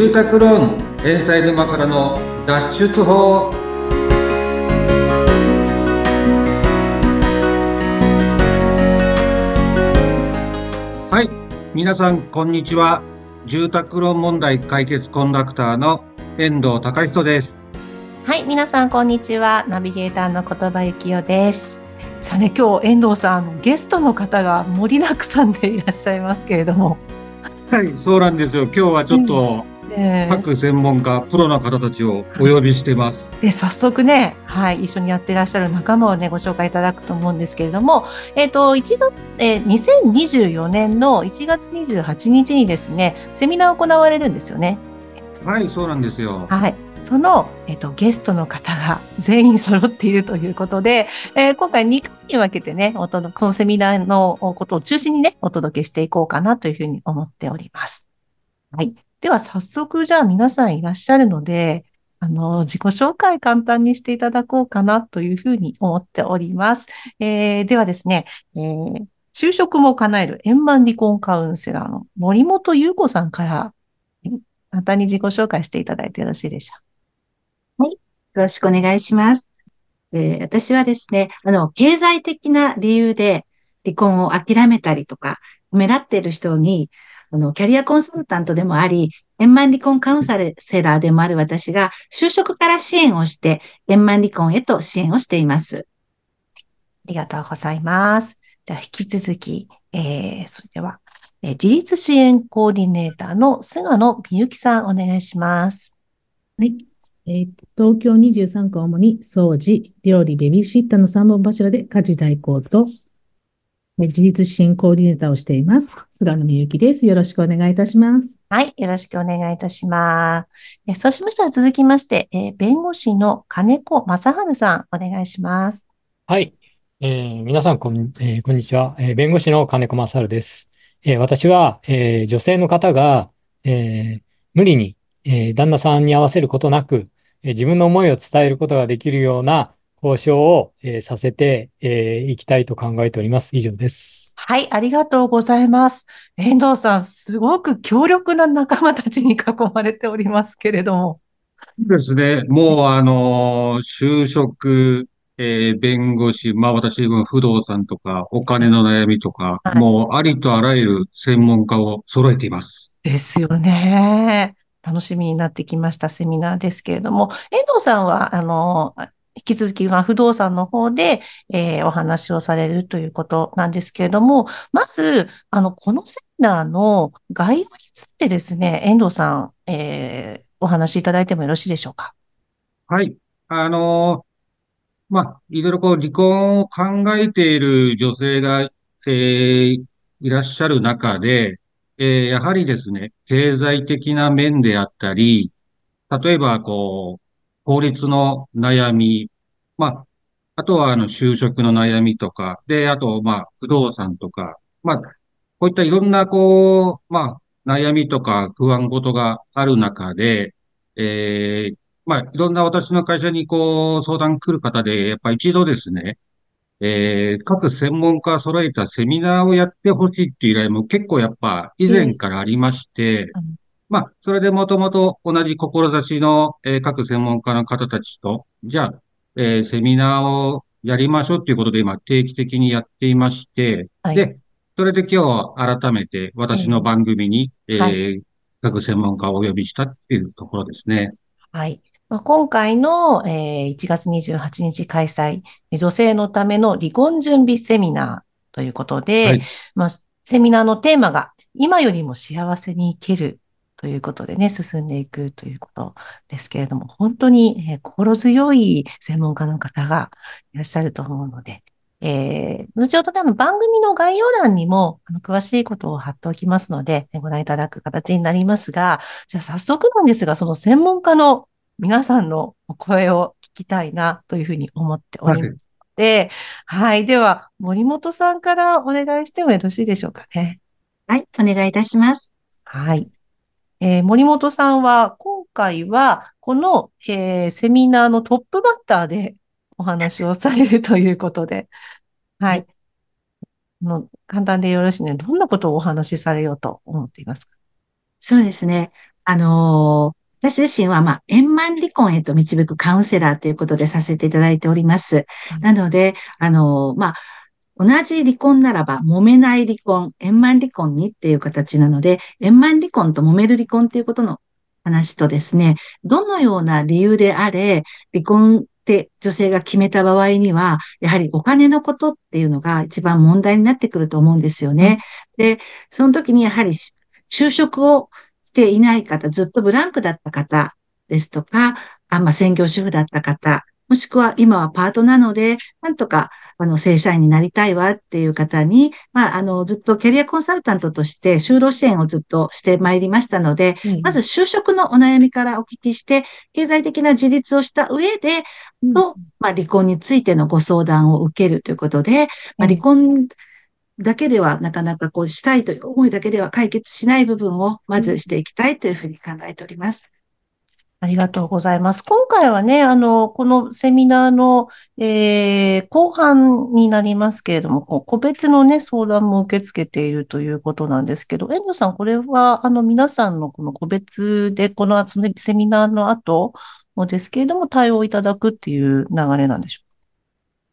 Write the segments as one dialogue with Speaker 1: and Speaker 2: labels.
Speaker 1: 住宅ローン返済沼からの脱出法。はい。皆さんこんにちは。住宅ローン問題解決コンダクターの遠藤隆人です。
Speaker 2: はい。皆さんこんにちは。ナビゲーターの言葉幸代です。さあね今日遠藤さんゲストの方が盛りだくさんでいらっしゃいますけれども。
Speaker 1: はい。そうなんですよ。今日はちょっと、うん各専門家、プロの方たちをお呼びしてます。
Speaker 2: で、早速ね、はい、一緒にやってらっしゃる仲間をね、ご紹介いただくと思うんですけれども、えっ、ー、と、一度、えー、2024年の1月28日にですね、セミナー行われるんですよね。
Speaker 1: はい、そうなんですよ。
Speaker 2: はい。その、えっ、と、ゲストの方が全員揃っているということで、えー、今回2回に分けてね、このセミナーのことを中心にね、お届けしていこうかなというふうに思っております。はい。では早速じゃあ皆さんいらっしゃるので、あの、自己紹介簡単にしていただこうかなというふうに思っております。えー、ではですね、えー、就職も叶える円満離婚カウンセラーの森本優子さんから、簡単に自己紹介していただいてよろしいでしょ
Speaker 3: うか。はい。よろしくお願いします。えー、私はですね、あの、経済的な理由で離婚を諦めたりとか、目立っている人に、あの、キャリアコンサルタントでもあり、円満離婚カウンセラーでもある私が、就職から支援をして、円満離婚へと支援をしています。
Speaker 2: ありがとうございます。では、引き続き、えー、それでは、えー、自立支援コーディネーターの菅野美幸さん、お願いします。
Speaker 4: はい。えー、東京23区主に掃除、料理、ベビーシッターの3本柱で家事代行と自立支援コーディネーターをしています。菅野美幸です。よろしくお願いいたします。
Speaker 2: はい。よろしくお願いいたします。そうしましたら続きまして、えー、弁護士の金子正治さん、お願いします。
Speaker 5: はい。えー、皆さんこん、えー、こんにちは、えー。弁護士の金子正治です。えー、私は、えー、女性の方が、えー、無理に、えー、旦那さんに合わせることなく、えー、自分の思いを伝えることができるような、交渉を、えー、させてい、えー、きたいと考えております。以上です。
Speaker 2: はい、ありがとうございます。遠藤さん、すごく強力な仲間たちに囲まれておりますけれども。
Speaker 1: そうですね。もう、あの就職、えー、弁護士、まあ私、不動産とか、お金の悩みとか、はい、もうありとあらゆる専門家を揃えています。
Speaker 2: ですよね。楽しみになってきましたセミナーですけれども、遠藤さんは、あの、引き続き、ま、不動産の方で、えー、お話をされるということなんですけれども、まず、あの、このセミナーの概要についてですね、遠藤さん、えー、お話しいただいてもよろしいでしょうか？
Speaker 1: はい。あのー、まあ、いろいろこう、離婚を考えている女性が、えー、いらっしゃる中で、えー、やはりですね、経済的な面であったり、例えば、こう、法律の悩み、まあ、あとは、あの、就職の悩みとか、で、あと、まあ、不動産とか、まあ、こういったいろんな、こう、まあ、悩みとか不安事がある中で、えー、まあ、いろんな私の会社にこう、相談来る方で、やっぱ一度ですね、えー、各専門家揃えたセミナーをやってほしいっていう依頼も結構やっぱ以前からありまして、まあ、それでもともと同じ志の、えー、各専門家の方たちと、じゃあ、えー、セミナーをやりましょうっていうことで今定期的にやっていまして、はい、で、それで今日改めて私の番組に、えー、はい、各専門家をお呼びしたっていうところですね。
Speaker 2: はい。まあ、今回の、えー、1月28日開催、女性のための離婚準備セミナーということで、はい、まあ、セミナーのテーマが今よりも幸せに生きるということでね、進んでいくということですけれども、本当に、えー、心強い専門家の方がいらっしゃると思うので、えー、後ほどあの番組の概要欄にもあの詳しいことを貼っておきますので、ご覧いただく形になりますが、じゃあ早速なんですが、その専門家の皆さんの声を聞きたいなというふうに思っております。で、はい。では、森本さんからお願いしてもよろしいでしょうかね。
Speaker 3: はい。お願いいたします。
Speaker 2: はい。えー、森本さんは今回はこの、えー、セミナーのトップバッターでお話をされるということで、はい。の簡単でよろしいね。どんなことをお話しされようと思っていますか？
Speaker 3: そうですね。あのー私自身は、まあ、円満離婚へと導くカウンセラーということでさせていただいております。なので、あのー、まあ、同じ離婚ならば、揉めない離婚、円満離婚にっていう形なので、円満離婚と揉める離婚っていうことの話とですね、どのような理由であれ、離婚って女性が決めた場合には、やはりお金のことっていうのが一番問題になってくると思うんですよね。で、その時にやはり就職をしていない方、ずっとブランクだった方ですとか、あまあ、専業主婦だった方、もしくは今はパートなので、なんとか、あの、正社員になりたいわっていう方に、まあ、あの、ずっとキャリアコンサルタントとして就労支援をずっとしてまいりましたので、うん、まず就職のお悩みからお聞きして、経済的な自立をした上で、と、まあ、離婚についてのご相談を受けるということで、まあ、離婚だけではなかなかこうしたいという思いだけでは解決しない部分をまずしていきたいというふうに考えております。
Speaker 2: ありがとうございます。今回はね、あの、このセミナーの、えー、後半になりますけれども、個別のね、相談も受け付けているということなんですけど、遠藤さん、これは、あの、皆さんのこの個別で、このセミナーの後もですけれども、対応いただくっていう流れなんでしょ
Speaker 1: う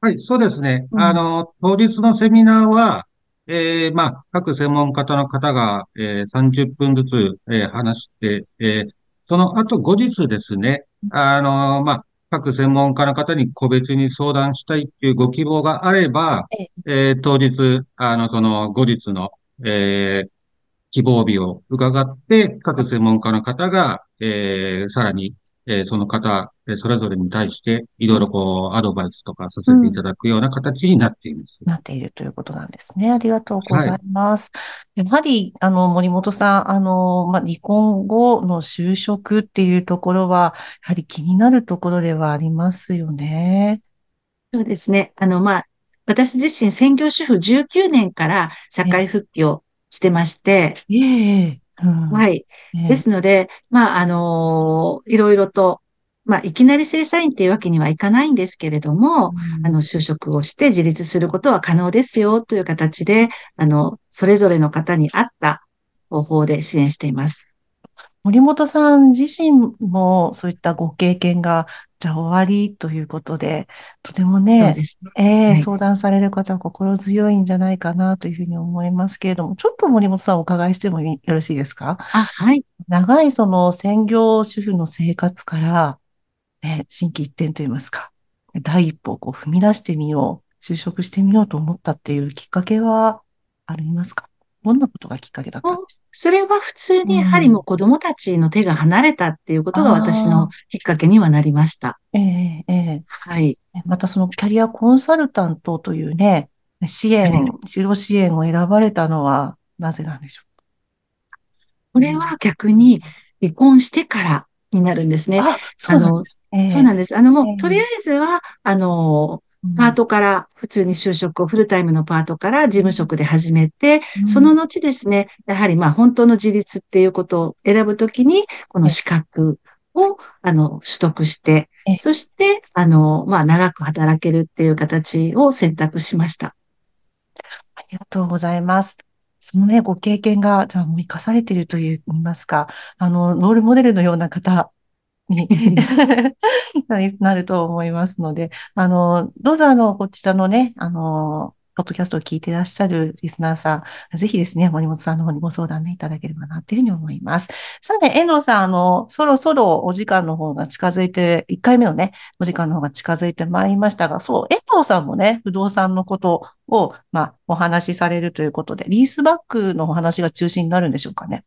Speaker 1: か？はい、そうですね。うん、あの、当日のセミナーは、えー、まあ、各専門家の方が、えー、30分ずつ、えー、話して、えー、その後後日ですね、あの、まあ、各専門家の方に個別に相談したいっていうご希望があれば、えー、当日、あの、その後日の、えー、希望日を伺って、各専門家の方が、えー、さらに、えー、その方、それぞれに対して、いろいろこう、アドバイスとかさせていただくような形になっています。
Speaker 2: なっているということなんですね。ありがとうございます。はい、やはり、あの、森本さん、あの、まあ、離婚後の就職っていうところは、やはり気になるところではありますよね。
Speaker 3: そうですね。あの、まあ、私自身専業主婦19年から社会復帰をしてまして、
Speaker 2: ええ
Speaker 3: はい。ですので、まあ、あのいろいろと、まあ、いきなり正社員っていうわけにはいかないんですけれども、うん、あの、就職をして自立することは可能ですよという形で、あの、それぞれの方に合った方法で支援しています。
Speaker 2: 森本さん自身もそういったご経験がじゃあ終わりということで、とてもね、ねえーはい、相談される方は心強いんじゃないかなというふうに思いますけれども、ちょっと森本さんお伺いしてもよろしいですか？
Speaker 3: あ、はい。
Speaker 2: 長いその専業主婦の生活から、ね、新規一転といいますか、第一歩をこう踏み出してみよう、就職してみようと思ったっていうきっかけはありますか？どんなことがきっかけだったんですか
Speaker 3: それは普通にやはりもう子供たちの手が離れたっていうことが私のきっかけにはなりました。
Speaker 2: ええええ。
Speaker 3: はい。
Speaker 2: またそのキャリアコンサルタントというね、支援、就労支援を選ばれたのはなぜなんでしょう？
Speaker 3: これは逆に離婚してからになるんですね。
Speaker 2: あ、そうなんです。
Speaker 3: そうなんです。あの、もう、とりあえずは、あの、パートから、普通に就職をフルタイムのパートから事務職で始めて、うん、その後ですね、やはりまあ本当の自立っていうことを選ぶときに、この資格を、あの、取得して、そして、あの、まあ長く働けるっていう形を選択しました。
Speaker 2: ありがとうございます。そのね、ご経験が、じゃあもう生かされているといいますか、あの、ロールモデルのような方に なると思いますので、あの、どうぞあの、こちらのね、あの、ポッドキャストを聞いていらっしゃるリスナーさん、ぜひですね、森本さんの方にご相談ね、いただければな、というふうに思います。さあね、遠藤さん、あの、そろそろお時間の方が近づいて、1回目のね、お時間の方が近づいてまいりましたが、そう、遠藤さんもね、不動産のことを、まあ、お話しされるということで、リースバックのお話が中心になるんでしょうかね。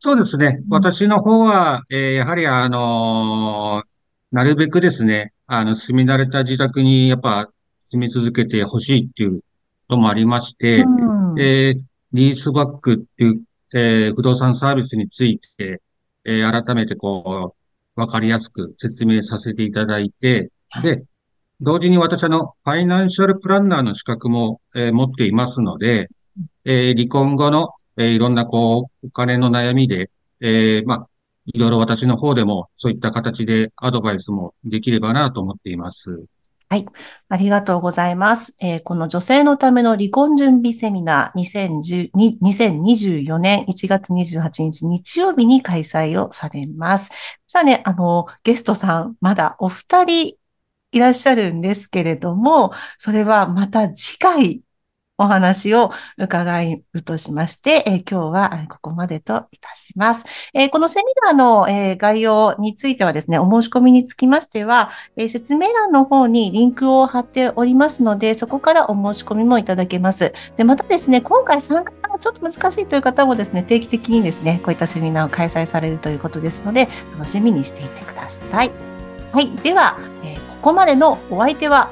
Speaker 1: そうですね。私の方は、えー、やはり、あのー、なるべくですね、あの、住み慣れた自宅に、やっぱ、住み続けてほしいっていうこともありまして、うん、えー、リースバックっていう、えー、不動産サービスについて、えー、改めてこう、わかりやすく説明させていただいて、で、同時に私あの、ファイナンシャルプランナーの資格も、えー、持っていますので、えー、離婚後のえー、いろんなこう、お金の悩みで、えー、まあ、いろいろ私の方でもそういった形でアドバイスもできればなと思っています。
Speaker 2: はい。ありがとうございます。えー、この女性のための離婚準備セミナー2024年1月28日日曜日に開催をされます。さあね、あの、ゲストさん、まだお二人いらっしゃるんですけれども、それはまた次回お話を伺うとしまして、え、今日はここまでといたします。え、このセミナーの、え、概要についてはですね、お申し込みにつきましては、え説明欄の方にリンクを貼っておりますので、そこからお申し込みもいただけます。で、またですね、今回参加がちょっと難しいという方もですね、定期的にですね、こういったセミナーを開催されるということですので、楽しみにしていてください。はい。では、えここまでのお相手は？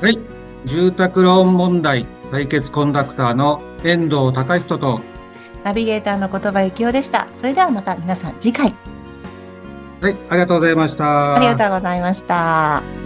Speaker 1: はい。住宅ローン問題対決コンダクターの遠藤隆人と
Speaker 2: ナビゲーターの言葉幸雄でした。それではまた皆さん次回。
Speaker 1: はい、ありがとうございました。
Speaker 2: ありがとうございました。